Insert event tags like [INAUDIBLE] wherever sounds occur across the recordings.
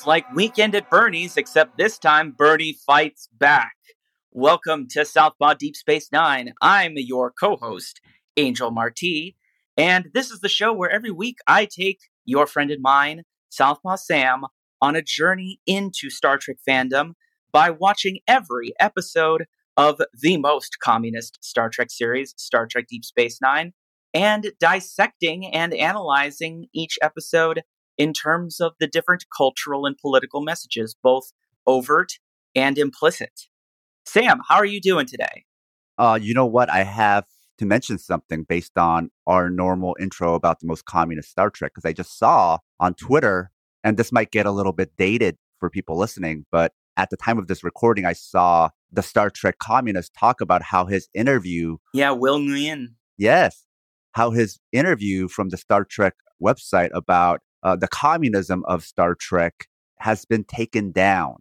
It's like Weekend at Bernie's, except this time Bernie fights back. Welcome to Southpaw Deep Space Nine. I'm your co host, Angel Marti, and this is the show where every week I take your friend and mine, Southpaw Sam, on a journey into Star Trek fandom by watching every episode of the most communist Star Trek series, Star Trek Deep Space Nine, and dissecting and analyzing each episode in terms of the different cultural and political messages, both overt and implicit. Sam, how are you doing today? Uh, you know what? I have to mention something based on our normal intro about the most communist Star Trek, because I just saw on Twitter, and this might get a little bit dated for people listening, but at the time of this recording, I saw the Star Trek communist talk about how his interview. Yeah, Will Nguyen. Yes. How his interview from the Star Trek website about uh, the communism of Star Trek has been taken down.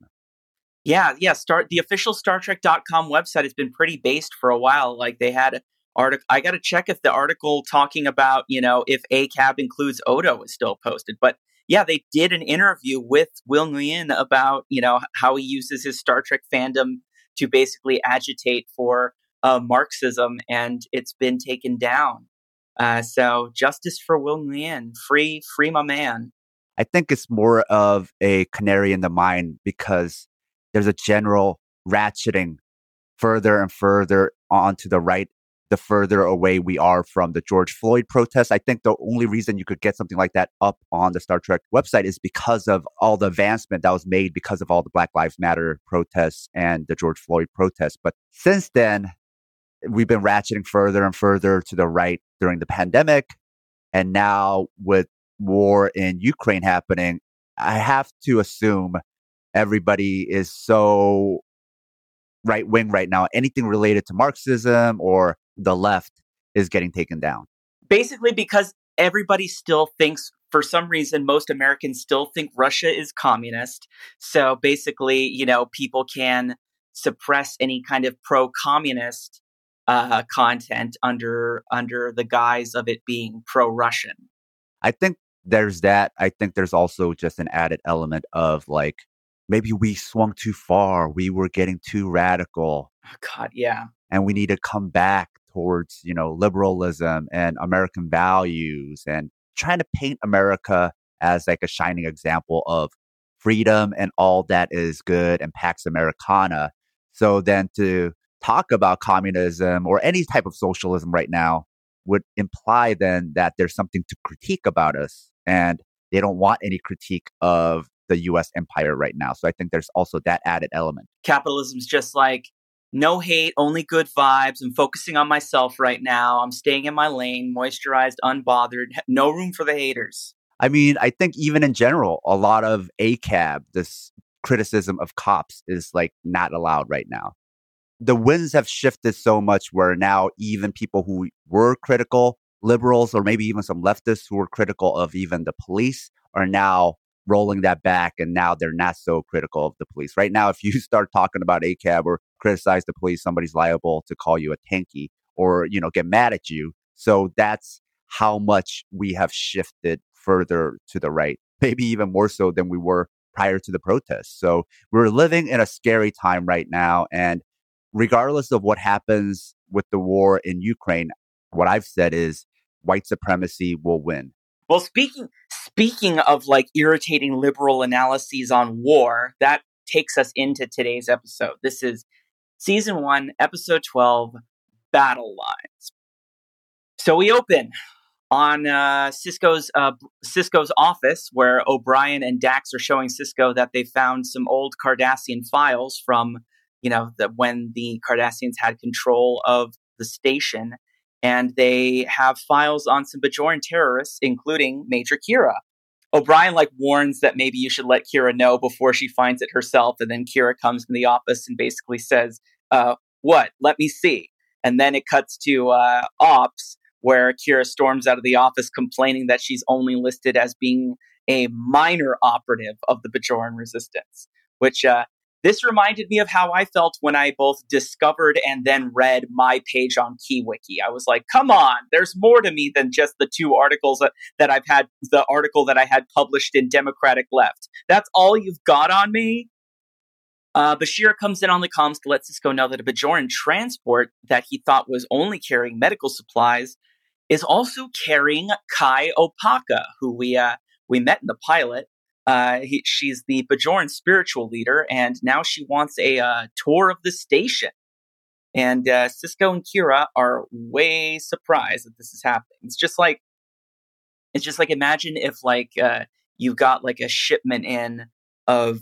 Yeah, yeah. Start the official Star Trek.com website has been pretty based for a while. Like they had article. I got to check if the article talking about you know if ACAB includes Odo is still posted. But yeah, they did an interview with Will Nguyen about you know how he uses his Star Trek fandom to basically agitate for uh, Marxism, and it's been taken down. Uh, so justice for Will Nguyen, free, free my man. I think it's more of a canary in the mine because there's a general ratcheting further and further onto the right the further away we are from the George Floyd protests. I think the only reason you could get something like that up on the Star Trek website is because of all the advancement that was made because of all the Black Lives Matter protests and the George Floyd protests. But since then, we've been ratcheting further and further to the right during the pandemic. And now with war in Ukraine happening, I have to assume everybody is so right wing right now. Anything related to Marxism or the left is getting taken down. Basically, because everybody still thinks, for some reason, most Americans still think Russia is communist. So basically, you know, people can suppress any kind of pro communist uh, content under under the guise of it being pro-Russian. I think there's that. I think there's also just an added element of like maybe we swung too far. We were getting too radical. Oh, God, yeah. And we need to come back towards, you know, liberalism and American values and trying to paint America as like a shining example of freedom and all that is good and Pax Americana. So then to talk about communism or any type of socialism right now would imply then that there's something to critique about us and they don't want any critique of the US empire right now. So I think there's also that added element. Capitalism's just like no hate, only good vibes. I'm focusing on myself right now. I'm staying in my lane, moisturized, unbothered. No room for the haters. I mean, I think even in general, a lot of ACAB, this criticism of cops is like not allowed right now the winds have shifted so much where now even people who were critical, liberals, or maybe even some leftists who were critical of even the police are now rolling that back and now they're not so critical of the police. Right now, if you [LAUGHS] start talking about ACAB or criticize the police, somebody's liable to call you a tanky or, you know, get mad at you. So that's how much we have shifted further to the right, maybe even more so than we were prior to the protests. So we're living in a scary time right now. And regardless of what happens with the war in Ukraine, what I've said is white supremacy will win. Well, speaking speaking of like irritating liberal analyses on war, that takes us into today's episode. This is season 1, episode 12, Battle Lines. So we open on uh, Sisko's uh, Sisko's office, where O'Brien and Dax are showing Sisko that they found some old Cardassian files from you know, the, when the Cardassians had control of the station. And they have files on some Bajoran terrorists, including Major Kira. O'Brien like warns that maybe you should let Kira know before she finds it herself. And then Kira comes in the office and basically says, uh, what? Let me see. And then it cuts to uh, ops where Kira storms out of the office complaining that she's only listed as being a minor operative of the Bajoran resistance, which uh, this reminded me of how I felt when I both discovered and then read my page on KeyWiki. I was like, come on, there's more to me than just the two articles that, that I've had, the article that I had published in Democratic Left. That's all you've got on me? Uh, Bashir comes in on the comms to let Sisko know that a Bajoran transport that he thought was only carrying medical supplies is also carrying Kai Opaka, who we uh, we met in the pilot. Uh, he, she's the Bajoran spiritual leader, and now she wants a uh, tour of the station. And uh, Sisko and Kira are way surprised that this is happening. It's just like, it's just like imagine if like uh, you got like a shipment in of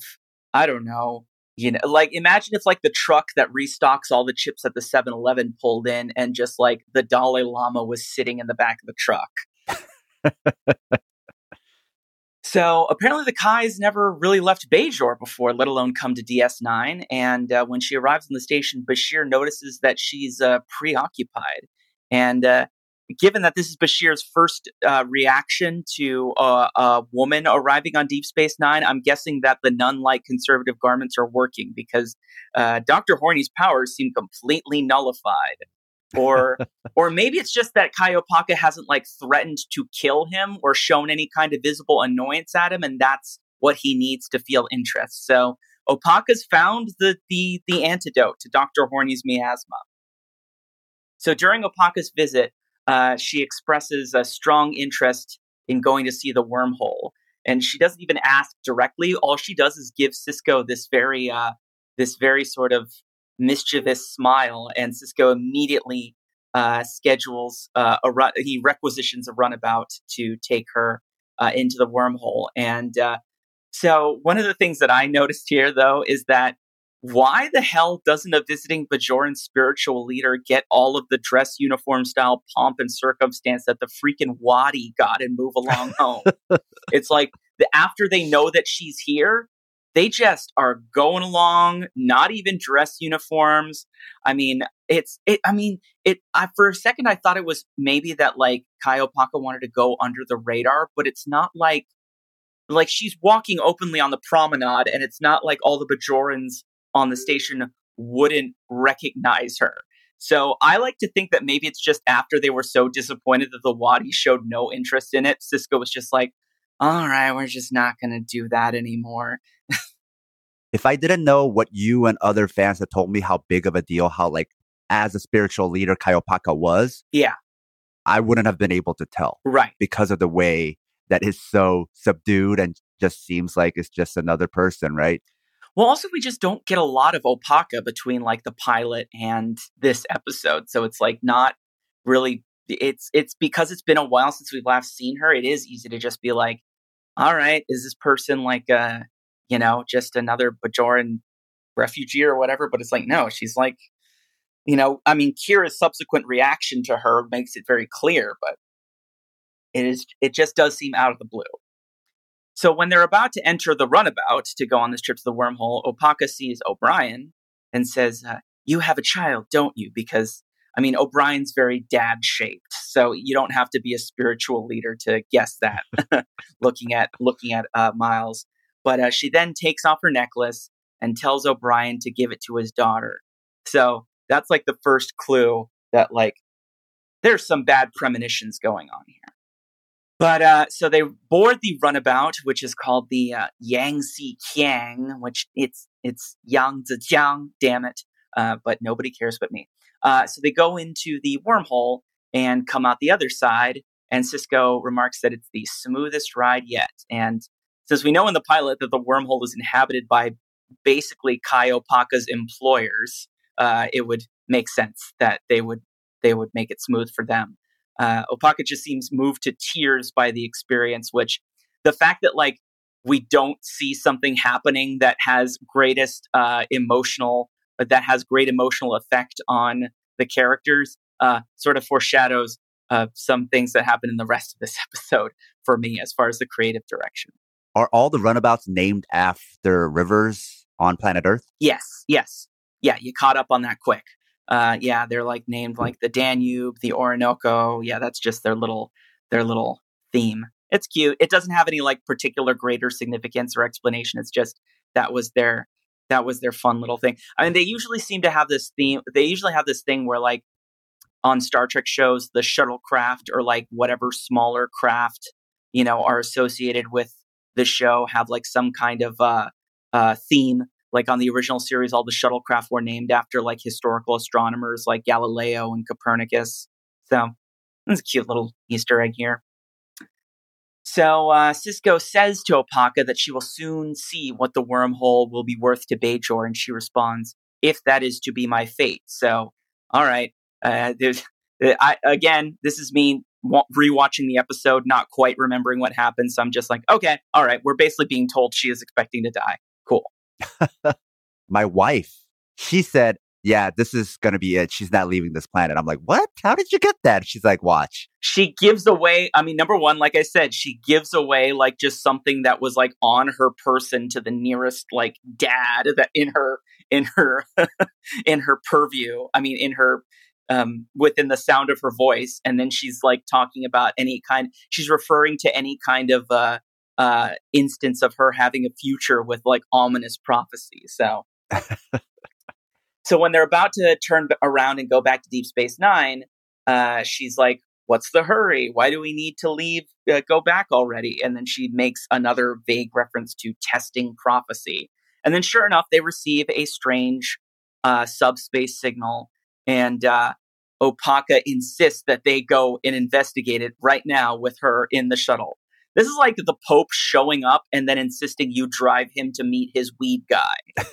I don't know, you know, like imagine if like the truck that restocks all the chips at the 7-Eleven pulled in, and just like the Dalai Lama was sitting in the back of the truck. [LAUGHS] So apparently, the Kai's never really left Bajor before, let alone come to DS9. And uh, when she arrives on the station, Bashir notices that she's uh, preoccupied. And uh, given that this is Bashir's first uh, reaction to a woman arriving on Deep Space Nine, I'm guessing that the nun like conservative garments are working because uh, Dr. Horny's powers seem completely nullified or [LAUGHS] or maybe it's just that Kai Opaka hasn't like threatened to kill him or shown any kind of visible annoyance at him, and that's what he needs to feel interest. So Opaka's found the the the antidote to Dr. Horny's miasma. So during Opaka's visit, uh, she expresses a strong interest in going to see the wormhole, and she doesn't even ask directly. All she does is give Sisko this very uh, this very sort of mischievous smile, and Sisko immediately uh, schedules uh, a run. He requisitions a runabout to take her uh, into the wormhole. And uh, so, one of the things that I noticed here, though, is that why the hell doesn't a visiting Bajoran spiritual leader get all of the dress uniform style pomp and circumstance that the freaking Wadi got and move along home? [LAUGHS] it's like the, after they know that she's here, they just are going along, not even dress uniforms. I mean, it's it. I mean, it. I, for a second, I thought it was maybe that like Kai Opaka wanted to go under the radar, but it's not like like she's walking openly on the promenade, and it's not like all the Bajorans on the station wouldn't recognize her. So I like to think that maybe it's just after they were so disappointed that the Wadi showed no interest in it, Sisko was just like, all right, we're just not going to do that anymore. if I didn't know what you and other fans had told me how big of a deal, how like as a spiritual leader Kai Opaka was, yeah, I wouldn't have been able to tell, right? Because of the way that is so subdued and just seems like it's just another person, right? Well, also we just don't get a lot of Opaka between like the pilot and this episode, so it's like not really. It's it's because it's been a while since we've last seen her. It is easy to just be like, all right, is this person like uh you know, just another Bajoran refugee or whatever. But it's like, no, she's like, you know, I mean, Kira's subsequent reaction to her makes it very clear, but it is, it just does seem out of the blue. So when they're about to enter the runabout to go on this trip to the wormhole, Opaka sees O'Brien and says, uh, "You have a child, don't you?" Because I mean, O'Brien's very dad shaped, so you don't have to be a spiritual leader to guess that. [LAUGHS] looking at looking at uh, Miles, but uh, she then takes off her necklace and tells O'Brien to give it to his daughter. So that's like the first clue that like there's some bad premonitions going on here. But uh, so they board the runabout, which is called the uh, Yangtze Kiang, which it's it's Jiang, damn it. Uh, but nobody cares but me. Uh, so they go into the wormhole and come out the other side. And Sisko remarks that it's the smoothest ride yet. And since we know in the pilot that the wormhole is inhabited by basically Kai Opaka's employers, uh, it would make sense that they would they would make it smooth for them. Uh, Opaka just seems moved to tears by the experience, which the fact that like we don't see something happening that has greatest uh, emotional that has great emotional effect on the characters uh, sort of foreshadows uh, some things that happen in the rest of this [LAUGHS] episode for me as far as the creative direction. Are all the runabouts named after rivers on planet Earth? Yes, yes. Yeah, you caught up on that quick. Uh, yeah, they're like named like the Danube, the Orinoco. Yeah, that's just their little their little theme. It's cute. It doesn't have any like particular greater significance or explanation. It's just that was their that was their fun little thing. I mean, they usually seem to have this theme. They usually have this thing where, like, on Star Trek shows, the shuttlecraft or like whatever smaller craft, you know, are associated with the show have like some kind of uh, uh, theme. Like on the original series, all the shuttlecraft were named after like historical astronomers like Galileo and Copernicus. So it's a cute little Easter egg here. So uh, Sisko says to Opaka that she will soon see what the wormhole will be worth to Bajor, and she responds, "If that is to be my fate." So, all right, uh, there's uh, I, again, this is me rewatching the episode, not quite remembering what happened. So I'm just like, okay, all right, we're basically being told she is expecting to die. Cool. [LAUGHS] my wife, she said, yeah, this is going to be it. She's not leaving this planet. I'm like, what? How did you get that? She's like, watch. She gives away, I mean, number one, like I said, she gives away like just something that was like on her person to the nearest like dad that in her, in her, [LAUGHS] in her purview. I mean, in her, um, within the sound of her voice. And then she's like talking about any kind, she's referring to any kind of, uh, uh, instance of her having a future with like ominous prophecy. So [LAUGHS] So when they're about to turn around and go back to Deep Space Nine, uh, she's like, "What's the hurry? Why do we need to leave? Uh, go back already?" And then she makes another vague reference to testing prophecy. And then, sure enough, they receive a strange uh, subspace signal, and uh, Opaka insists that they go and investigate it right now with her in the shuttle. This is like the Pope showing up and then insisting you drive him to meet his weed guy. [LAUGHS]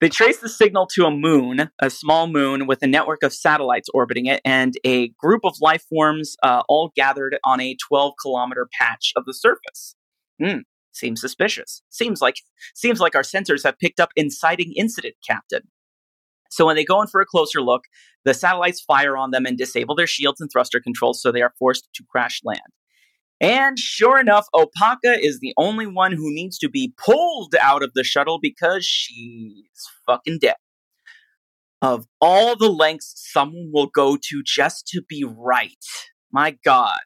They trace the signal to a moon, a small moon with a network of satellites orbiting it, and a group of life forms uh, all gathered on a 12 kilometer patch of the surface. Hmm, seems suspicious. Seems like seems like our sensors have picked up inciting incident, Captain. So when they go in for a closer look, the satellites fire on them and disable their shields and thruster controls, so they are forced to crash land. And sure enough, Opaka is the only one who needs to be pulled out of the shuttle because she's fucking dead. Of all the lengths someone will go to just to be right, my God,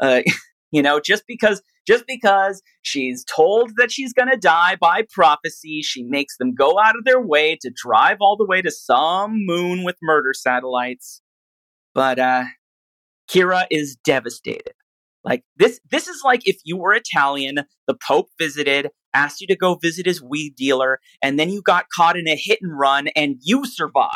uh, [LAUGHS] you know, just because just because she's told that she's going to die by prophecy, she makes them go out of their way to drive all the way to some moon with murder satellites. But uh, Kira is devastated. Like this, this is like if you were Italian, the Pope visited, asked you to go visit his weed dealer, and then you got caught in a hit and run and you survive.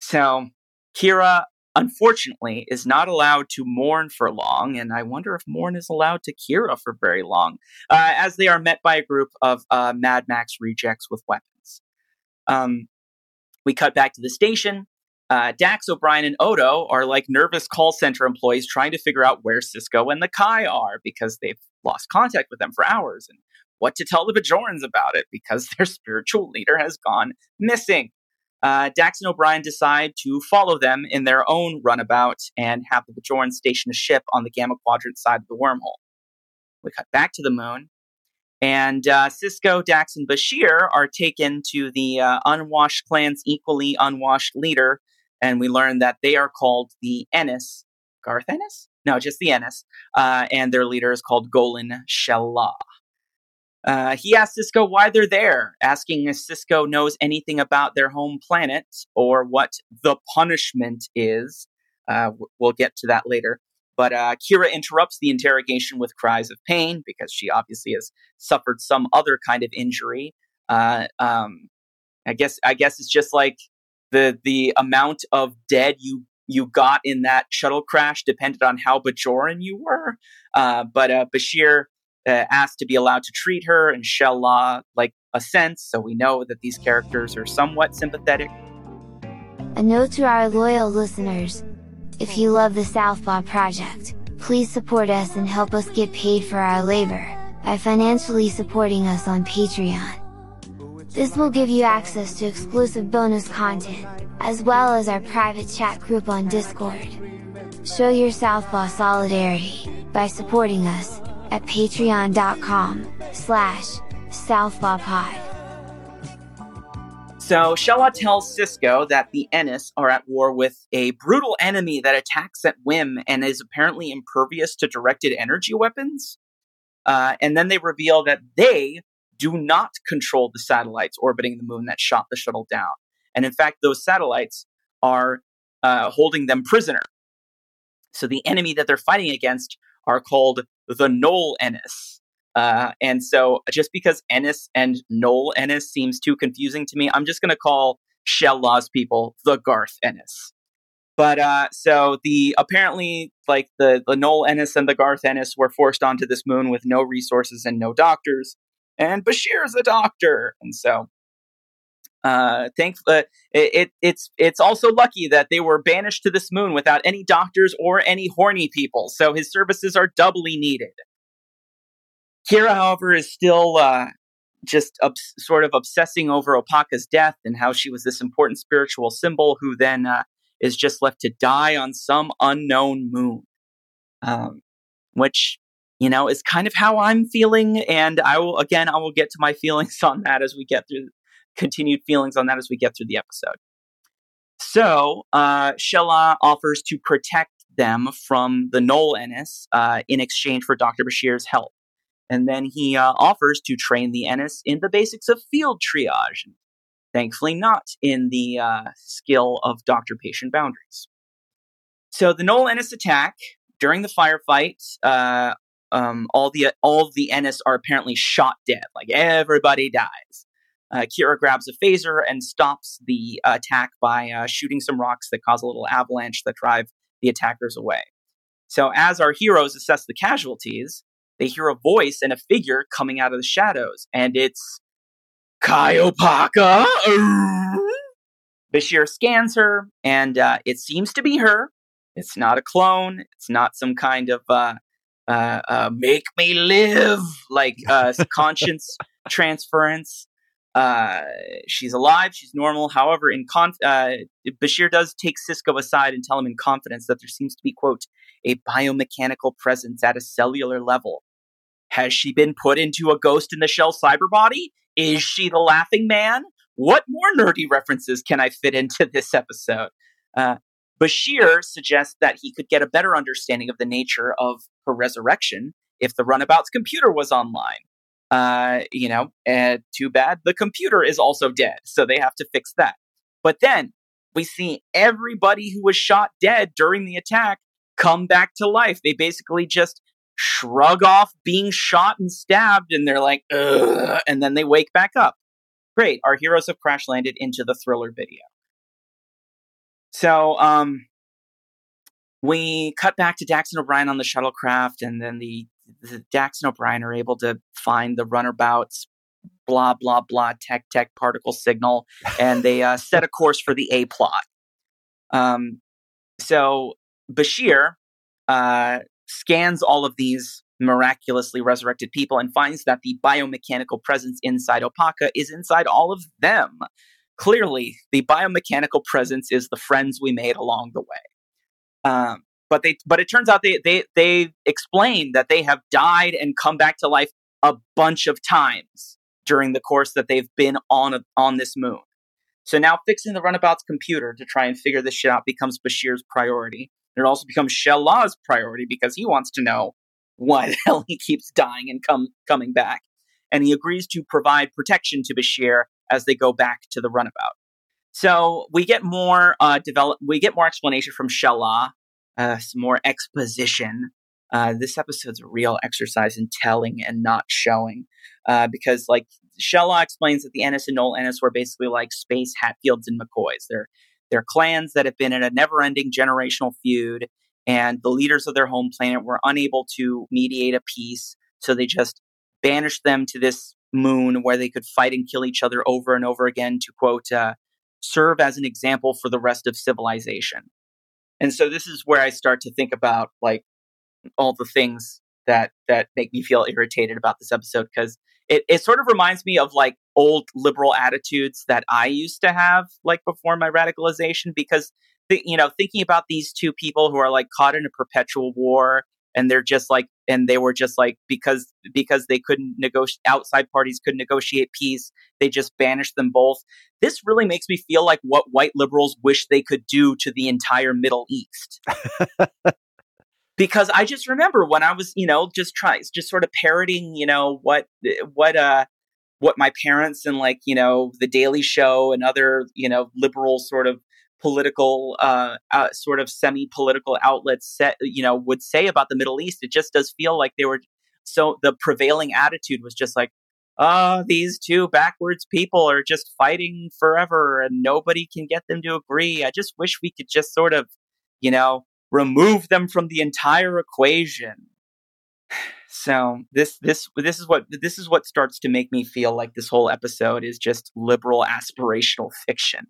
So Kira, unfortunately, is not allowed to mourn for long, and I wonder if mourn is allowed to Kira for very long, uh, as they are met by a group of uh, Mad Max rejects with weapons. Um, we cut back to the station. Uh, Dax, O'Brien, and Odo are like nervous call center employees trying to figure out where Sisko and the Kai are because they've lost contact with them for hours and what to tell the Bajorans about it because [LAUGHS] their spiritual leader has gone missing. Uh, Dax and O'Brien decide to follow them in their own runabout and have the Bajorans station a ship on the Gamma Quadrant side of the wormhole. We cut back to the moon, and uh, Sisko, Dax, and Bashir are taken to the uh, unwashed clan's equally unwashed leader, and we learn that they are called the Ennis. Garth Ennis? No, just the Ennis. Uh, and their leader is called Golin Shel-la. Uh, he asks Sisko why they're there, asking if Sisko knows anything about their home planet or what the punishment is. Uh, we'll get to that later. But uh, Kira interrupts the interrogation with cries of pain because she obviously has suffered some other kind of injury. Uh, um, I guess I guess it's just like the the amount of dead you you got in that shuttle crash depended on how Bajoran you were. Uh, but uh, Bashir uh, asked to be allowed to treat her, and Shel-la like a sense, so we know that these characters are somewhat sympathetic. A note to our loyal listeners: if you love the Southpaw Project, please support us and help us get paid for our labor by financially supporting us on Patreon. This will give you access to exclusive bonus content, as well as our private chat group on Discord. Show your Southpaw solidarity, by supporting us, at patreon.com, slash, southpawpod. So Shel-la tells Sisko that the Ennis are at war with a brutal enemy that attacks at whim and is apparently impervious to directed energy weapons. Uh, and then they reveal that they do not control the satellites orbiting the moon that shot the shuttle down. And in fact, those satellites are uh, holding them prisoner. So the enemy that they're fighting against are called the Nol-Ennis. Uh, and so just because Ennis and Nol-Ennis seems too confusing to me, I'm just going to call Shel-la's people the Garth Ennis. But uh, so the apparently like the the Nol-Ennis and the Garth Ennis were forced onto this moon with no resources and no doctors, and Bashir's a doctor, and so uh, thank uh, it, it, it's it's also lucky that they were banished to this moon without any doctors or any horny people, so his services are doubly needed. Kira, however, is still uh, just sort of obsessing over Opaka's death and how she was this important spiritual symbol who then uh, is just left to die on some unknown moon. Um, which, you know, is kind of how I'm feeling. And I will, again, I will get to my feelings [LAUGHS] on that as we get through, continued feelings on that as we get through the episode. So, uh, Shell-La offers to protect them from the Nol-Ennis uh, in exchange for Dr. Bashir's help. And then he uh, offers to train the Ennis in the basics of field triage. Thankfully, not in the uh, skill of doctor patient boundaries. So the Nol-Ennis attack during the firefight, uh, um, all the all the Ennis are apparently shot dead. Like everybody dies. Uh, Kira grabs a phaser and stops the attack by uh, shooting some rocks that cause a little avalanche that drive the attackers away. So as our heroes assess the casualties, they hear a voice and a figure coming out of the shadows, and it's Kai Opaka. Bashir scans her, and uh, it seems to be her. It's not a clone. It's not some kind of uh, uh, uh make me live like uh, [LAUGHS] conscience transference. Uh, she's alive. She's normal. However, in conf- Bashir does take Sisko aside and tell him in confidence that there seems to be quote a biomechanical presence at a cellular level. Has she been put into a ghost in the shell cyber body? Is she the laughing man? What more nerdy references can I fit into this episode? Uh, Bashir suggests that he could get a better understanding of the nature of her resurrection if the runabout's computer was online. Uh, you know, and too bad the computer is also dead, so they have to fix that. But then we see everybody who was shot dead during the attack come back to life. They basically just shrug off being shot and stabbed, and they're like, Ugh, and then they wake back up. Great, our heroes have crash landed into the thriller video. So, um, we cut back to Dax and O'Brien on the shuttlecraft, and then the, the Dax and O'Brien are able to find the runabouts, blah blah blah, tech tech particle signal, and they uh, set a course for the A plot. Um, so Bashir uh, scans all of these miraculously resurrected people and finds that the biomechanical presence inside Opaka is inside all of them. Clearly, the biomechanical presence is the friends we made along the way. Um, but they, but it turns out they they they explain that they have died and come back to life a bunch of times during the course that they've been on a, on this moon. So now fixing the runabout's computer to try and figure this shit out becomes Bashir's priority. And It also becomes Shell-La's priority because he wants to know why the [LAUGHS] hell he keeps dying and come, coming back. And he agrees to provide protection to Bashir as they go back to the runabout. So we get more uh, develop, we get more explanation from Shell-La, uh, some more exposition. Uh, this episode's a real exercise in telling and not showing, uh, because like Shell-La explains that the Ennis and Nol-Ennis were basically like space Hatfields and McCoys. They're they're clans that have been in a never ending generational feud, and the leaders of their home planet were unable to mediate a peace. So they just banished them to this moon where they could fight and kill each other over and over again to, quote, uh, serve as an example for the rest of civilization. And so this is where I start to think about like all the things that that make me feel irritated about this episode because it, it sort of reminds me of like old liberal attitudes that I used to have like before my radicalization because th- you know thinking about these two people who are like caught in a perpetual war and they're just like and they were just like because because they couldn't negotiate outside parties couldn't negotiate peace they just banished them both. This really makes me feel like what white liberals wish they could do to the entire middle east. Because I just remember when I was, you know, just trying, just sort of parroting, you know, what, what, uh, what my parents and like you know the Daily Show and other you know liberal sort of political uh, uh, sort of semi-political outlets set you know would say about the Middle East. It just does feel like they were so the prevailing attitude was just like oh, these two backwards people are just fighting forever and nobody can get them to agree. I just wish we could just sort of, you know, remove them from the entire equation. [SIGHS] So this this this is what this is what starts to make me feel like this whole episode is just liberal aspirational fiction.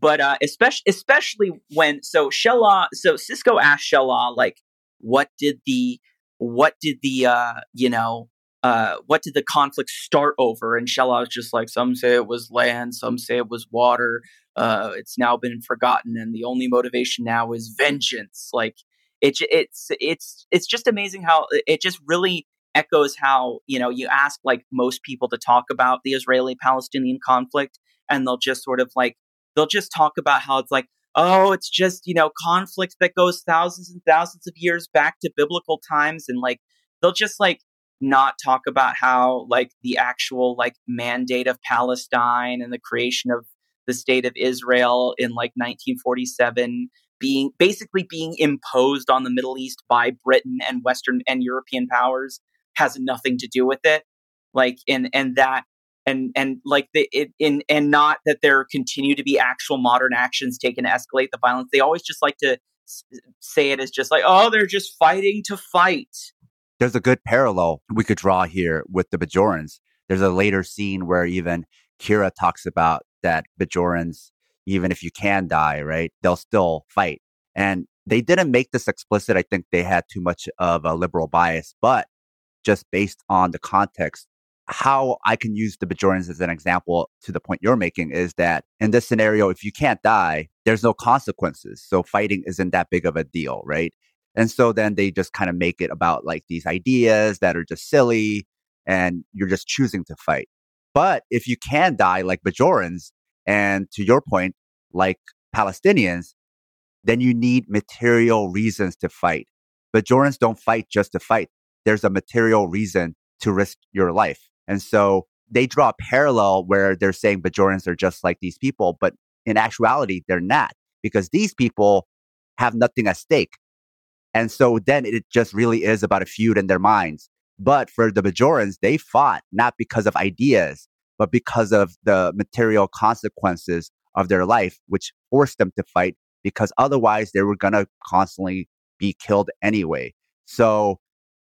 But uh, especially especially when so Shel-la so Sisko asked Shel-la like what did the what did the uh, you know uh, what did the conflict start over? And Shel-la was just like, some say it was land, some say it was water. Uh, it's now been forgotten, and the only motivation now is vengeance. Like it, it's it's it's just amazing how it just really echoes how you know you ask like most people to talk about the Israeli-Palestinian conflict, and they'll just sort of like they'll just talk about how it's like oh, it's just, you know, conflict that goes thousands and thousands of years back to biblical times. And like, they'll just like not talk about how like the actual like mandate of Palestine and the creation of the state of Israel in like 1947 being basically being imposed on the Middle East by Britain and Western and European powers has nothing to do with it. Like and and that and and like the it in and not that there continue to be actual modern actions taken to escalate the violence. They always just like to say it as just like oh they're just fighting to fight there's a good parallel we could draw here with the Bajorans. There's a later scene where even Kira talks about that Bajorans, even if you can die, right, they'll still fight. And they didn't make this explicit. I think they had too much of a liberal bias, but just based on the context, how I can use the Bajorans as an example to the point you're making is that in this scenario, if you can't die, there's no consequences. So fighting isn't that big of a deal, right? And so then they just kind of make it about like these ideas that are just silly and you're just choosing to fight. But if you can die like Bajorans, and to your point, like Palestinians, then you need material reasons to fight. Bajorans don't fight just to fight. There's a material reason to risk your life. And so they draw a parallel where they're saying Bajorans are just like these people, but in actuality, they're not because these people have nothing at stake. And so then it just really is about a feud in their minds. But for the Bajorans, they fought not because of ideas, but because of the material consequences of their life, which forced them to fight because otherwise they were going to constantly be killed anyway. So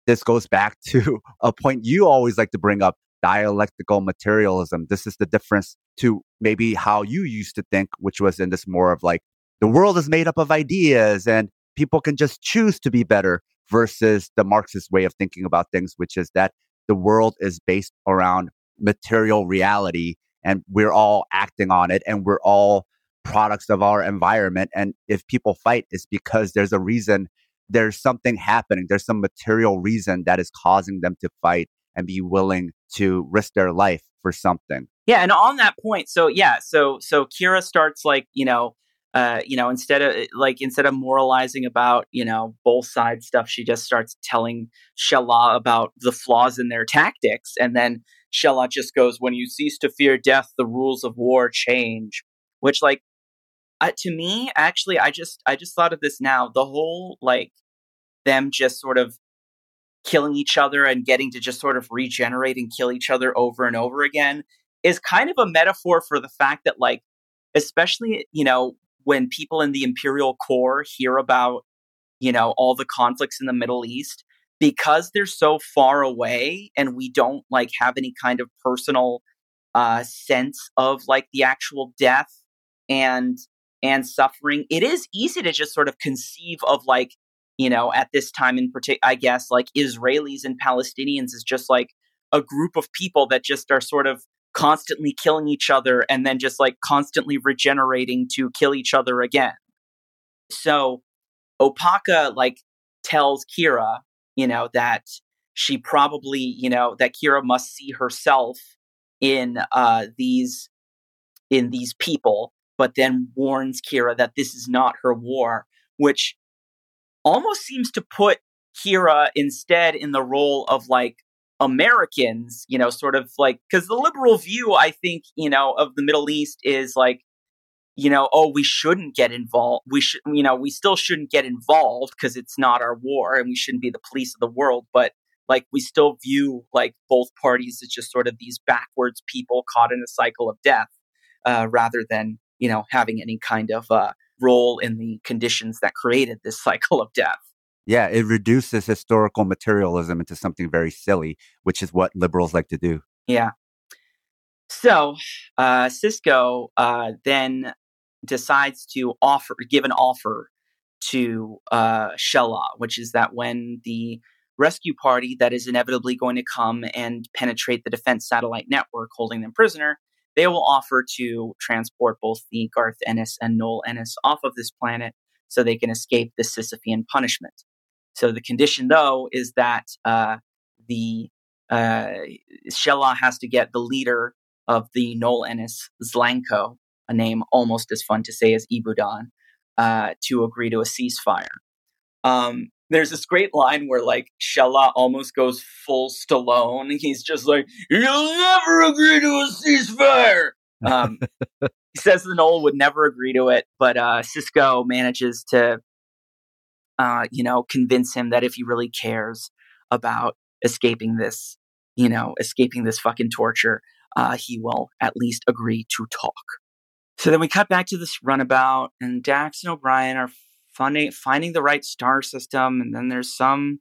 this goes back [LAUGHS] to a point you always like to bring up dialectical materialism. This is the difference to maybe how you used to think, which was in this more of like the world is made up of ideas and people can just choose to be better versus the Marxist way of thinking about things, which is that the world is based around material reality and we're all acting on it and we're all products of our environment. And if people fight, it's because there's a reason, there's something happening, there's some material reason that is causing them to fight and be willing to risk their life for something. Yeah, and on that point, so yeah, so so Kira starts like, you know, uh, you know, instead of like instead of moralizing about you know both sides stuff, she just starts telling Shel-la about the flaws in their tactics, and then Shel-la just goes, "When you cease to fear death, the rules of war change." Which, like, uh, to me, actually, I just I just thought of this now. The whole like them just sort of killing each other and getting to just sort of regenerate and kill each other over and over again is kind of a metaphor for the fact that like especially you know when people in the imperial core hear about, you know, all the conflicts in the Middle East, because they're so far away and we don't like have any kind of personal uh, sense of like the actual death and and suffering, it is easy to just sort of conceive of like, you know, at this time in particular, I guess like Israelis and Palestinians is just like a group of people that just are sort of constantly killing each other and then just like constantly regenerating to kill each other again. So Opaka like tells Kira, you know, that she probably, you know, that Kira must see herself in uh these in these people, but then warns Kira that this is not her war, which almost seems to put Kira instead in the role of like Americans, you know, sort of like, because the liberal view, I think, you know, of the Middle East is like, you know, oh, we shouldn't get involved. We should, you know, we still shouldn't get involved because it's not our war and we shouldn't be the police of the world. But like, we still view like both parties as just sort of these backwards people caught in a cycle of death uh, rather than, you know, having any kind of uh, role in the conditions that created this [LAUGHS] cycle of death. Yeah, it reduces historical materialism into something very silly, which is what liberals like to do. Yeah. So uh, Sisko uh, then decides to offer, give an offer to uh, Shel-la, which is that when the rescue party that is inevitably going to come and penetrate the defense satellite network holding them prisoner, they will offer to transport both the Garth Ennis and Nol-Ennis off of this planet so they can escape the Sisyphean punishment. So the condition, though, is that uh, the uh, Shel-la has to get the leader of the Noel Ennis Zlangco, a name almost as fun to say as Ibudan, uh, to agree to a ceasefire. Um, there's this great line where like Shel-la almost goes full Stallone. And he's just like, "You'll never agree to a ceasefire." Um, [LAUGHS] he says the Nol would never agree to it, but uh, Sisko manages to uh, you know, convince him that if he really cares about escaping this, you know, escaping this fucking torture, uh, he will at least agree to talk. So then we cut back to this runabout, and Dax and O'Brien are finding finding the right star system, and then there's some.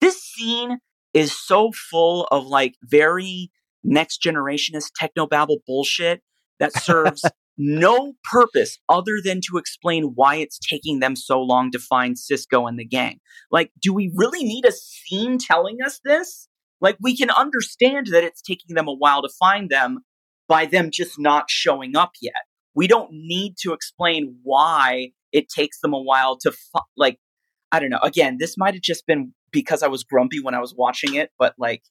This scene is so full of like very next generationist technobabble bullshit that serves [LAUGHS] no purpose other than to explain why it's taking them so long to find Sisko and the gang. Like, do we really need a scene telling us this? Like, we can understand that it's taking them a while to find them by them just not showing up yet. We don't need to explain why it takes them a while to, fu- like, I don't know. Again, this might have just been because I was grumpy when I was watching it, but like,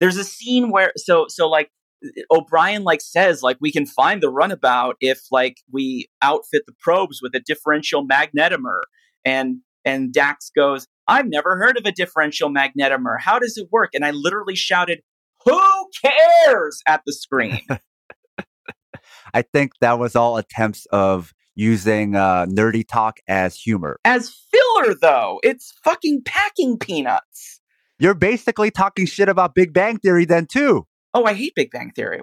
there's a scene where, so, so like, uh, O'Brien like says like we can find the runabout if like we outfit the probes with a differential magnetomer and and Dax goes I've never heard of a differential magnetomer. How does it work? And I literally shouted who cares? at the screen. [LAUGHS] I think that was all attempts of using uh, nerdy talk as humor. As filler, though, it's fucking packing peanuts. You're basically talking shit about Big Bang Theory then, too. Oh, I hate Big Bang Theory.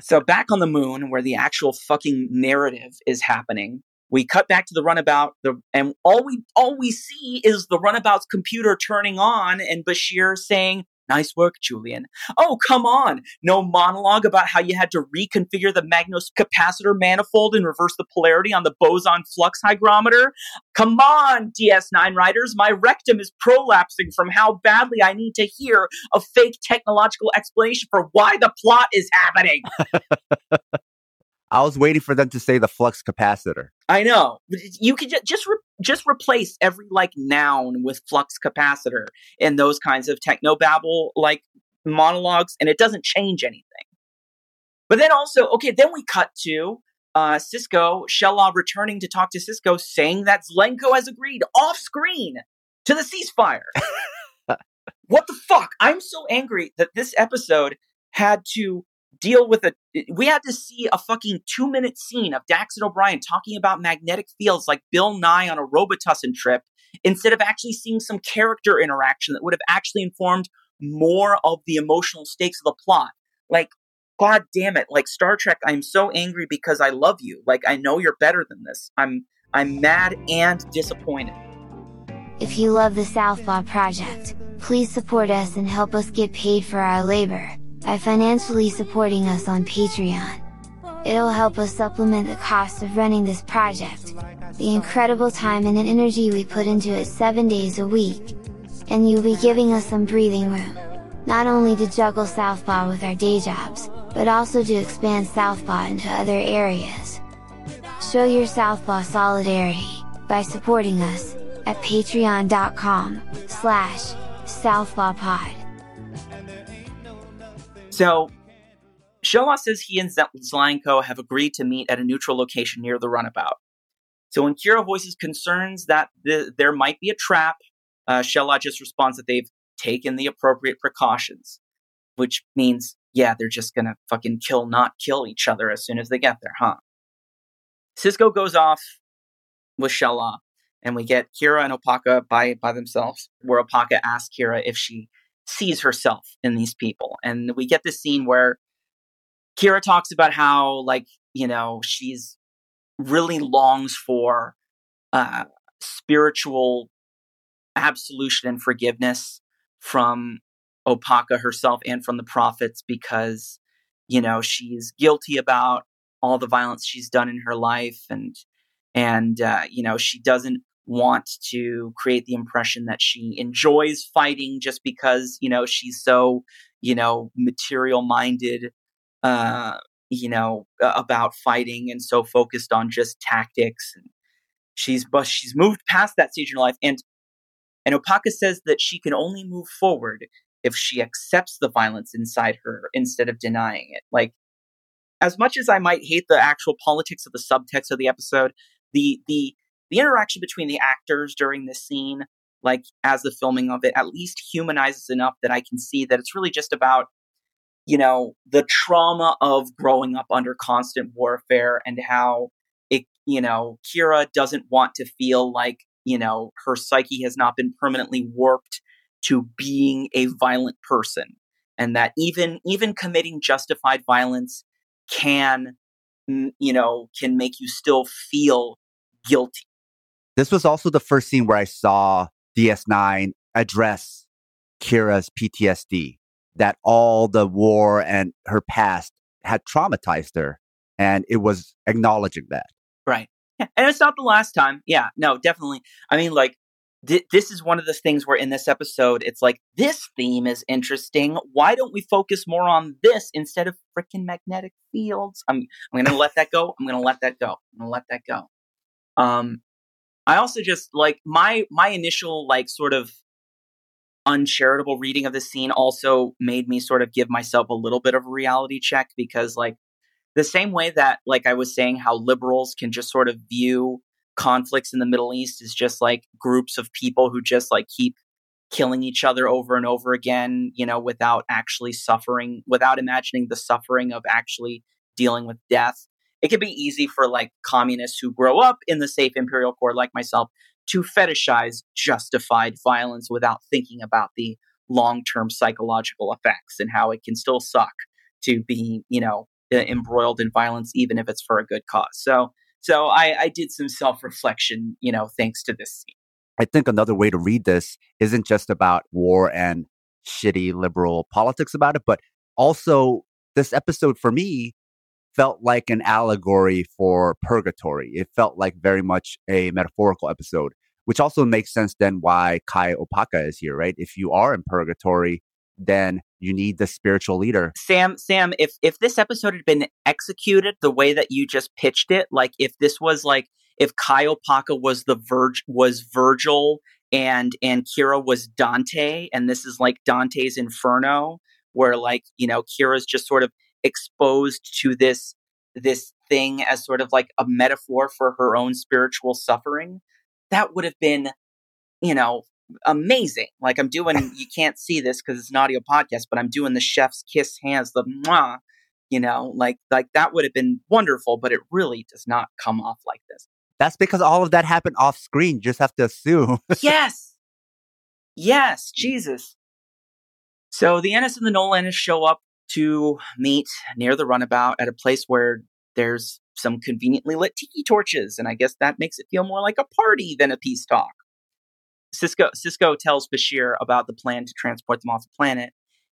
so back on the moon, where the actual fucking narrative is happening, we cut back to the runabout, the, and all we all we see is the runabout's computer turning on, and Bashir saying, Nice work, Julian. Oh, come on. No monologue about how you had to reconfigure the Magnos capacitor manifold and reverse the polarity on the boson flux hygrometer. Come on, DS9 writers. My rectum is prolapsing from how badly I need to hear a fake technological explanation for why the plot is happening. [LAUGHS] I was waiting for them to say the flux capacitor. I know. You could just re- just replace every like noun with flux capacitor in those kinds of technobabble like monologues, and it doesn't change anything. But then also, okay, then we cut to uh, Sisko, Shel-la returning to talk to Sisko, saying that Zlangco has agreed off screen to the ceasefire. [LAUGHS] what the fuck? I'm so angry that this episode had to deal with a we had to see a fucking two minute scene of Dax and O'Brien talking about magnetic fields like Bill Nye on a Robitussin trip instead of actually seeing some character interaction that would have actually informed more of the emotional stakes of the plot. Like, god damn it, like Star Trek, I'm so angry because I love you. Like I know you're better than this. I'm I'm mad and disappointed. If you love the Southpaw Project, please support us and help us get paid for our labor by financially supporting us on Patreon. It'll help us supplement the cost of running this project, the incredible time and energy we put into it 7 days a week. And you'll be giving us some breathing room, not only to juggle Southpaw with our day jobs, but also to expand Southpaw into other areas. Show your Southpaw solidarity, by supporting us, at patreon.com, slash, southpawpod. So, Shel-la says he and Zlangco have agreed to meet at a neutral location near the runabout. So, when Kira voices concerns that the, there might be a trap, uh, Shel-la just responds that they've taken the appropriate precautions, which means, yeah, they're just gonna fucking kill, not kill each other as soon as they get there, huh? Sisko goes off with Shel-la, and we get Kira and Opaka by by themselves, where Opaka asks Kira if she sees herself in these people, and we get this scene where Kira talks about how, like, you know, she's really longs for uh, spiritual absolution and forgiveness from Opaka herself and from the prophets because, you know, she's guilty about all the violence she's done in her life and and uh, you know she doesn't want to create the impression that she enjoys fighting just because you know she's so you know material minded uh you know about fighting and so focused on just tactics. And she's but she's moved past that stage in her life. And and opaka says that she can only move forward if she accepts the violence inside her instead of denying it. Like as much as i might hate the actual politics of the subtext of the episode the the the interaction between the actors during this scene like as the filming of it at least humanizes enough that i can see that it's really just about you know the trauma of growing up under constant warfare and how it you know kira doesn't want to feel like you know her psyche has not been permanently warped to being a violent person and that even even committing justified violence can mm, you know can make you still feel guilty this was also the first scene where i saw ds9 address kira's ptsd that all the war and her past had traumatized her and it was acknowledging that. Right. Yeah. and it's not the last time. Yeah no definitely. I mean like th- this is one of the things where in this episode it's like this theme is interesting. Why don't we focus more on this instead of freaking magnetic fields? I'm i'm gonna let that go. I'm gonna let that go. I'm gonna let that go. Um i also just like my my initial like sort of uncharitable reading of the scene also made me sort of give myself a little bit of a reality check because like the same way that like i was saying how liberals can just sort of view conflicts in the middle east as just like groups of people who just like keep killing each other over and over again you know without actually suffering without imagining the suffering of actually dealing with death it can be easy for like communists who grow up in the safe imperial core like myself to fetishize justified violence without thinking about the long term psychological effects and how it can still suck to be, you know, embroiled in violence, even if it's for a good cause. So, so I, I did some self reflection, you know, thanks to this scene. I think another way to read this isn't just about war and shitty liberal politics about it, but also this episode for me felt like an allegory for purgatory. It felt like very much a metaphorical episode, which also makes sense then why Kai Opaka is here, right? If you are in purgatory, then you need the spiritual leader. Sam, Sam, if if this episode had been executed the way that you just pitched it, like if this was like if Kai Opaka was the Virg was Virgil and and Kira was Dante, and this is like Dante's Inferno, where like you know Kira's just sort of exposed to this this thing as sort of like a metaphor for her own spiritual suffering that would have been you know amazing. Like i'm doing [LAUGHS] you can't see this because it's an audio podcast but i'm doing the chef's kiss hands the mwah, you know like like that would have been wonderful but it really does not come off like this. That's because all of that happened off screen you just have to assume. Yes. Yes [LAUGHS] jesus. So the ennis and the nolan show up to meet near the runabout at a place where there's some conveniently lit tiki torches, and I guess that makes it feel more like a party than a peace talk. Sisko Sisko tells Bashir about the plan to transport them off the planet,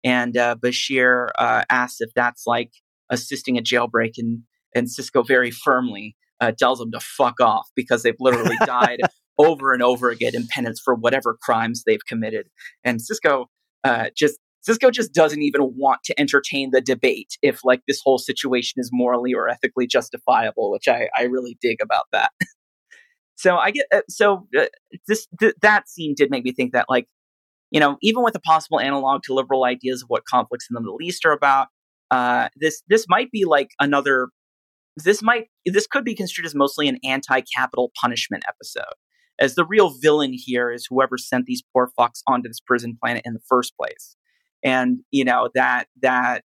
and uh, Bashir uh, asks if that's like assisting a jailbreak, and and Sisko very firmly uh, tells them to fuck off because they've literally [LAUGHS] died over and over again in penance for whatever crimes they've committed. And Sisko uh, just Sisko just doesn't even want to entertain the debate if like this whole situation is morally or ethically justifiable, which I, I really dig about that. [LAUGHS] so I get uh, so uh, this th- that scene did make me think that like you know even with a possible analog to liberal ideas of what conflicts in the Middle East are about, uh, this this might be like another. This might this could be construed as mostly an anti-capital punishment episode as the real villain here is whoever sent these poor fucks onto this prison planet in the first place. And, you know, that, that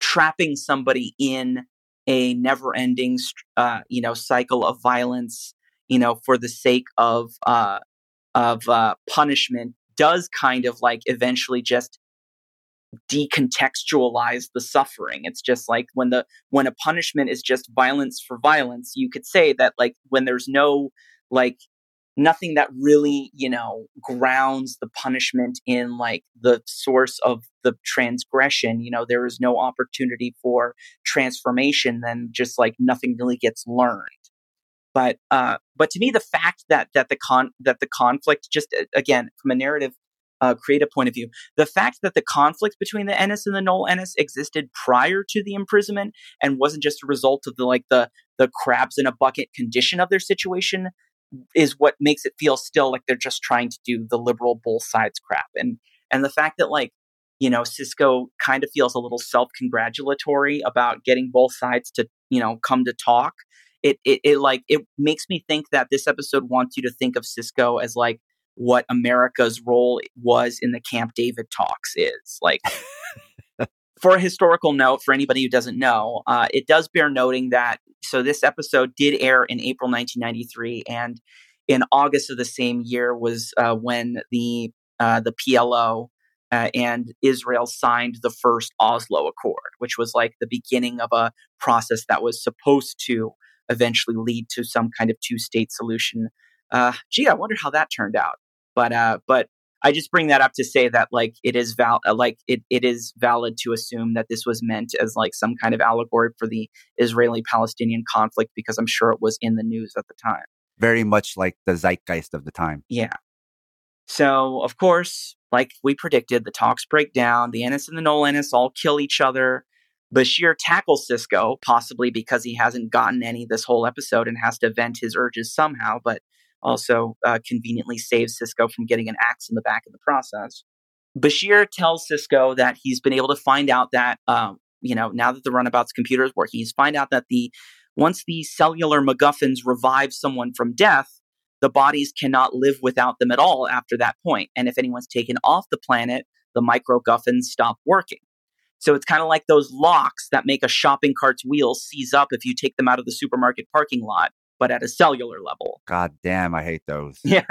trapping somebody in a never ending, uh, you know, cycle of violence, you know, for the sake of, uh, of, uh, punishment does kind of like eventually just decontextualize the suffering. It's just like when the when a punishment is just violence for violence you could say that like when there's no like nothing that really you know grounds the punishment in like the source of the transgression you know there is no opportunity for transformation then just like nothing really gets learned. But uh but to me the fact that that the con that the conflict just again from a narrative uh, creative point of view, the fact that the conflict between the Ennis and the Nol Ennis existed prior to the imprisonment and wasn't just a result of the like the the crabs in a bucket condition of their situation is what makes it feel still like they're just trying to do the liberal both sides crap and and the fact that like you know Sisko kind of feels a little self congratulatory about getting both sides to you know come to talk it, it it like it makes me think that this episode wants you to think of Sisko as like what America's role was in the Camp David talks is. Like, for a historical note, for anybody who doesn't know, uh, it does bear noting that so this episode did air in April 1993, and in August of the same year was uh, when the uh, the PLO uh, and Israel signed the first Oslo Accord, which was like the beginning of a process that was supposed to eventually lead to some kind of two state solution. Uh, gee, I wonder how that turned out. But uh, but I just bring that up to say that like it is val uh, like it, it is valid to assume that this was meant as like some kind of allegory for the Israeli Palestinian conflict because I'm sure it was in the news at the time. Very much like the zeitgeist of the time. Yeah. So of course, like we predicted, the talks break down. The Ennis and the Nol Ennis all kill each other. Bashir tackles Sisko, possibly because he hasn't gotten any this whole episode and has to vent his urges somehow. But also uh, conveniently saves Sisko from getting an axe in the back in the process. Bashir tells Sisko that he's been able to find out that, um, you know, now that the runabout's computer is working, he's find out that the once the cellular MacGuffins revive someone from death, the bodies cannot live without them at all after that point. And if anyone's taken off the planet, the microguffins stop working. So it's kind of like those locks that make a shopping cart's wheels seize up if you take them out of the supermarket parking lot but at a cellular level. God damn, I hate those. [LAUGHS] Yeah.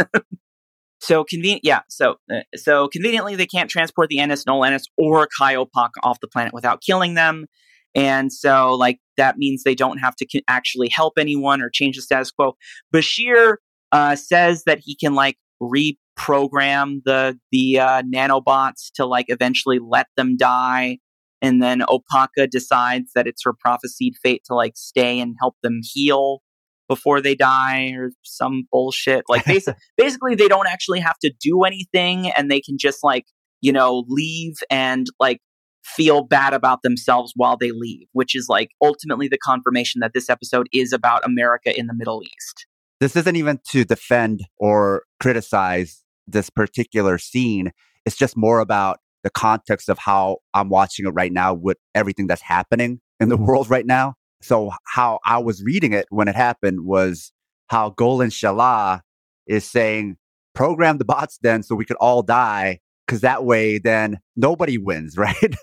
so convenient, yeah. So uh, so conveniently, they can't transport the Ennis, Nol Ennis, or Kai Opaka off the planet without killing them. And so, like, that means they don't have to actually help anyone or change the status quo. Bashir uh, says that he can, like, reprogram the the uh, nanobots to, like, eventually let them die. And then Opaka decides that it's her prophesied fate to, like, stay and help them heal before they die or some bullshit. Like basically, [LAUGHS] basically they don't actually have to do anything and they can just like, you know, leave and like feel bad about themselves while they leave, which is like ultimately the confirmation that this episode is about America in the Middle East. This isn't even to defend or criticize this particular scene. It's just more about the context of how I'm watching it right now with everything that's happening in the [LAUGHS] world right now. So how I was reading it when it happened was how Golin Shel-la is saying, program the bots then so we could all die. Cause that way then nobody wins, [LAUGHS] right?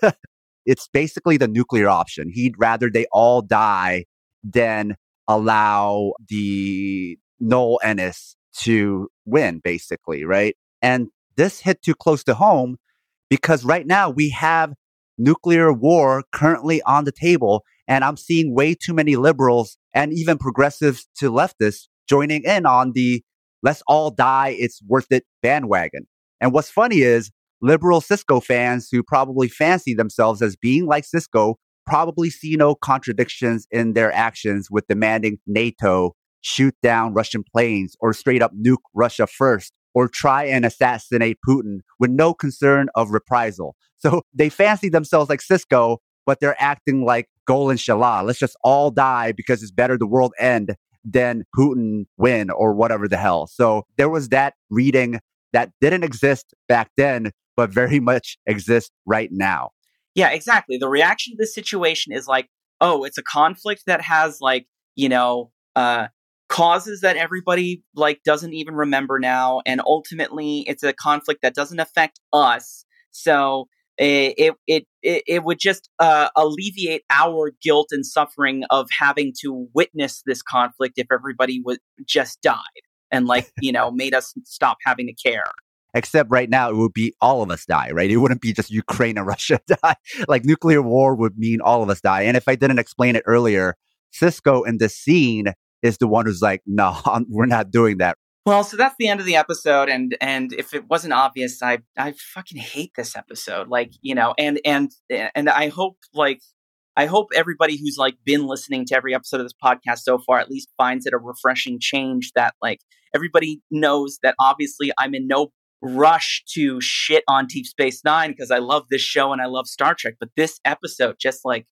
it's basically the nuclear option. He'd rather they all die than allow the Nol Ennis to win, basically, right? And this hit too close to home because right now we have nuclear war currently on the table and I'm seeing way too many liberals and even progressives to leftists joining in on the let's all die, it's worth it bandwagon. And what's funny is liberal Sisko fans who probably fancy themselves as being like Sisko probably see no contradictions in their actions with demanding NATO shoot down Russian planes or straight up nuke Russia first or try and assassinate Putin with no concern of reprisal. So they fancy themselves like Sisko, but they're acting like Golin Shel-la. Let's just all die because it's better the world end than Putin win or whatever the hell. So there was that reading that didn't exist back then, but very [LAUGHS] much exists right now. Yeah, exactly. The reaction to this situation is like, oh, it's a conflict that has like, you know, uh, causes that everybody like doesn't even remember now and ultimately it's a conflict that doesn't affect us so it it it, it would just uh, alleviate our guilt and suffering of having to witness this conflict if everybody would just died and like [LAUGHS] you know made us stop having to care. Except right now it would be all of us die right? It wouldn't be just ukraine and russia [LAUGHS] die. Like nuclear war would mean all of us die. And if i didn't explain it earlier sisko in this scene is the one who's like no [LAUGHS] we're not doing that well, so that's the end of the episode, and and if it wasn't obvious, I I fucking hate this episode. Like you know, and and and I hope like I hope everybody who's like been listening to every episode of this podcast so far at least finds it a refreshing change that like everybody knows that obviously I'm in no rush to shit on Deep Space Nine because I love this show and I love Star Trek, but this episode just like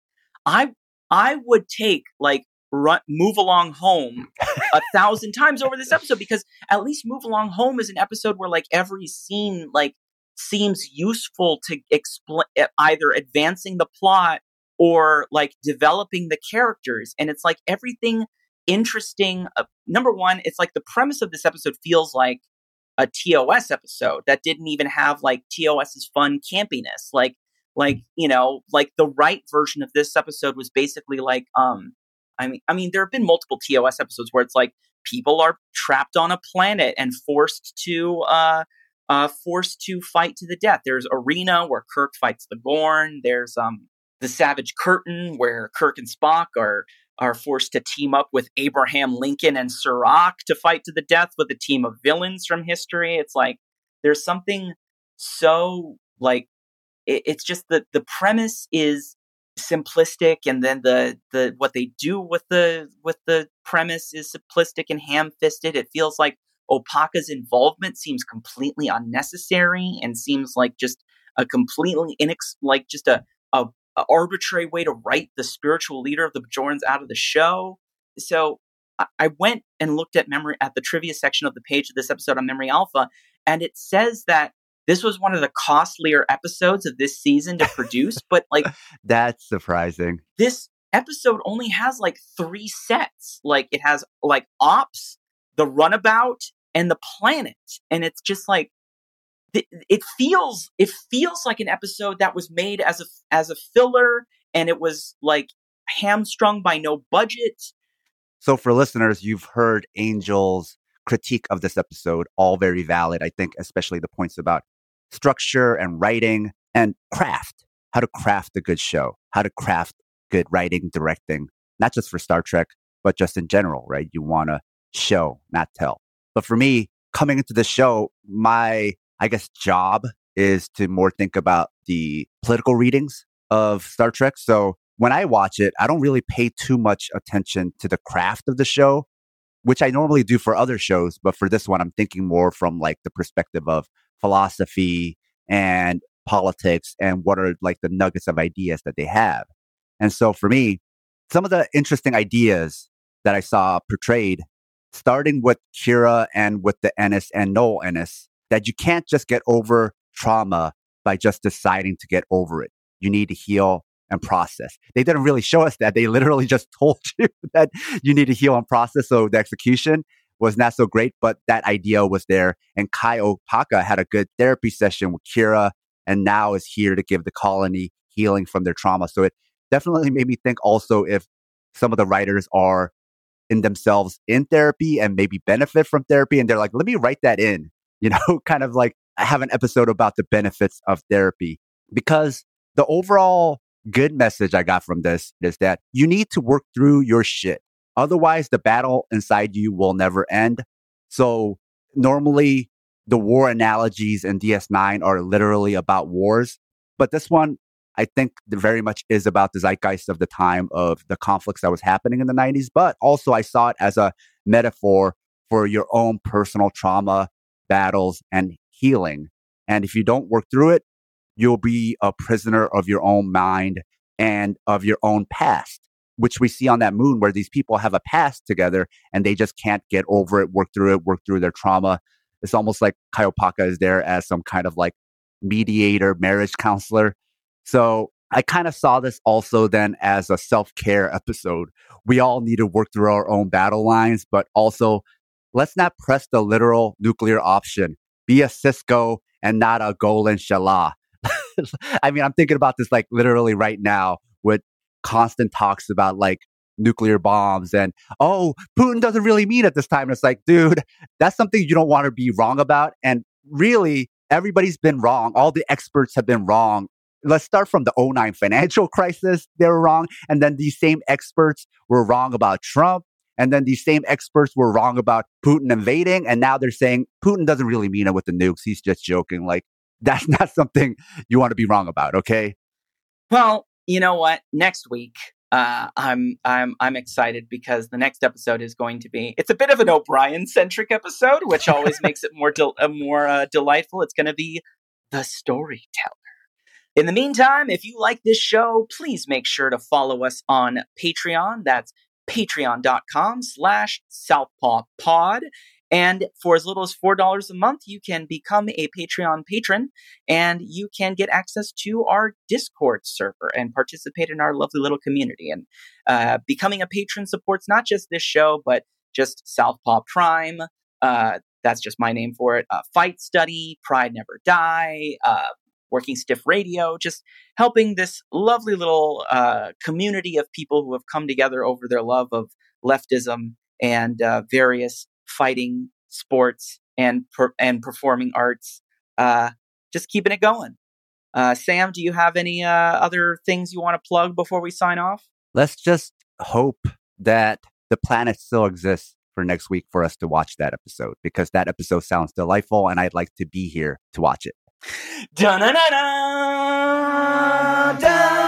I I would take like run, move along home a thousand times over this episode because at least move along home is an episode where like every scene like seems useful to explain either advancing the plot or like developing the characters. And it's like everything interesting uh, number one it's like the premise of this episode feels like a TOS episode that didn't even have like TOS's fun campiness. Like like you know like the right version of this episode was basically like um I mean, I mean, there have been multiple TOS episodes where it's like people are trapped on a planet and forced to uh, uh, forced to fight to the death. There's Arena where Kirk fights the Gorn. There's um the Savage Curtain where Kirk and Spock are are forced to team up with Abraham Lincoln and Surak to fight to the death with a team of villains from history. It's like there's something so like it, it's just that the premise is simplistic and then the the what they do with the with the premise is simplistic and ham-fisted. It feels like opaka's involvement seems completely unnecessary and seems like just a completely inex like just a, a, a arbitrary way to write the spiritual leader of the Bajorans out of the show. So I, I went and looked at memory at the trivia section of the page of this episode on memory alpha and it says that this was one of the costlier episodes of this season to produce, but like [LAUGHS] that's surprising. This episode only has like three sets. Like it has like ops, the runabout, and the planet, and it's just like it feels it feels like an episode that was made as a as a filler, and it was like hamstrung by no budget. So for listeners, you've heard Angel's critique of this episode, all very valid. I think, especially the points about structure and writing and craft, how to craft a good show, how to craft good writing, directing, not just for Star Trek, but just in general, right? You want to show, not tell. But for me, coming into the show, my, I guess, job is to more think about the political readings of Star Trek. So when I watch it, I don't really pay too much attention to the craft of the show, which I normally do for other shows. But for this one, I'm thinking more from like the perspective of philosophy and politics and what are like the nuggets of ideas that they have. And so for me, some of the interesting ideas that I saw portrayed, starting with Kira and with the Ennis and Nol Ennis, that you can't just get over trauma by just deciding to get over it. You need to heal and process. They didn't really show us that. They [LAUGHS] literally just told [LAUGHS] you that you need to heal and process. So the execution was not so great, but that idea was there. And Kai Opaka had a good therapy session with Kira and now is here to give the colony healing from their trauma. So it definitely made me think also if some of the writers are in themselves in therapy and maybe benefit from therapy and they're like, let me write that in, [LAUGHS] you know, kind of like have an episode about the benefits of therapy because the overall good message I got from this is that you need to work through your shit. Otherwise, the battle inside you will never end. So normally the war analogies in DS9 are literally about wars. But this one, I think very much is about the zeitgeist of the time of the conflicts that was happening in the 90s. But also I saw it as a metaphor for your own personal trauma, battles, and healing. And if you don't work through it, you'll be a prisoner of your own mind and of your own past which we see on that moon where these people have a past together and they just can't get over it, work through it, work through their trauma. It's almost like Kai Opaka is there as some kind of like mediator, marriage counselor. So I kind of saw this also then as a self care episode. We all need to work through our own battle lines, but also let's not press the literal nuclear option. Be a Sisko and not a Golin Shel-la. [LAUGHS] I mean, I'm thinking about this like literally right now with constant talks about like nuclear bombs and oh putin doesn't really mean at this time. And it's like dude that's something you don't want to be wrong about. And really everybody's been wrong. All the experts have been wrong. Let's start from the 09 financial [LAUGHS] crisis they were wrong. And then these same experts were wrong about trump. And then these same experts were wrong about putin invading. And now they're saying putin doesn't really mean it with the nukes. He's just joking like that's [LAUGHS] not something you want to be wrong about okay well you know what? Next week, uh, I'm I'm I'm excited because the next episode is going to be. It's a bit of an O'Brien centric episode, which always makes it more del- uh, more uh, delightful. It's going to be the storyteller. In the meantime, if you like this show, please make sure to follow us on Patreon. That's patreon.com slash southpawpod. And for as little as $4 a month, you can become a Patreon patron and you can get access to our Discord server and participate in our lovely little community. And uh, becoming a patron supports not just this show, but just Southpaw Prime. Uh, that's just my name for it. Uh, Fight Study, Pride Never Die, uh, Working Stiff Radio, just helping this lovely little uh, community of people who have come together over their love of leftism and uh, various fighting sports and per- and performing arts uh, just keeping it going. Uh, sam do you have any uh, other things you want to plug before we sign off? Let's just hope that the planet still exists for next week for us to watch that episode because that episode sounds delightful and i'd like to be here to watch it. Bum, bum,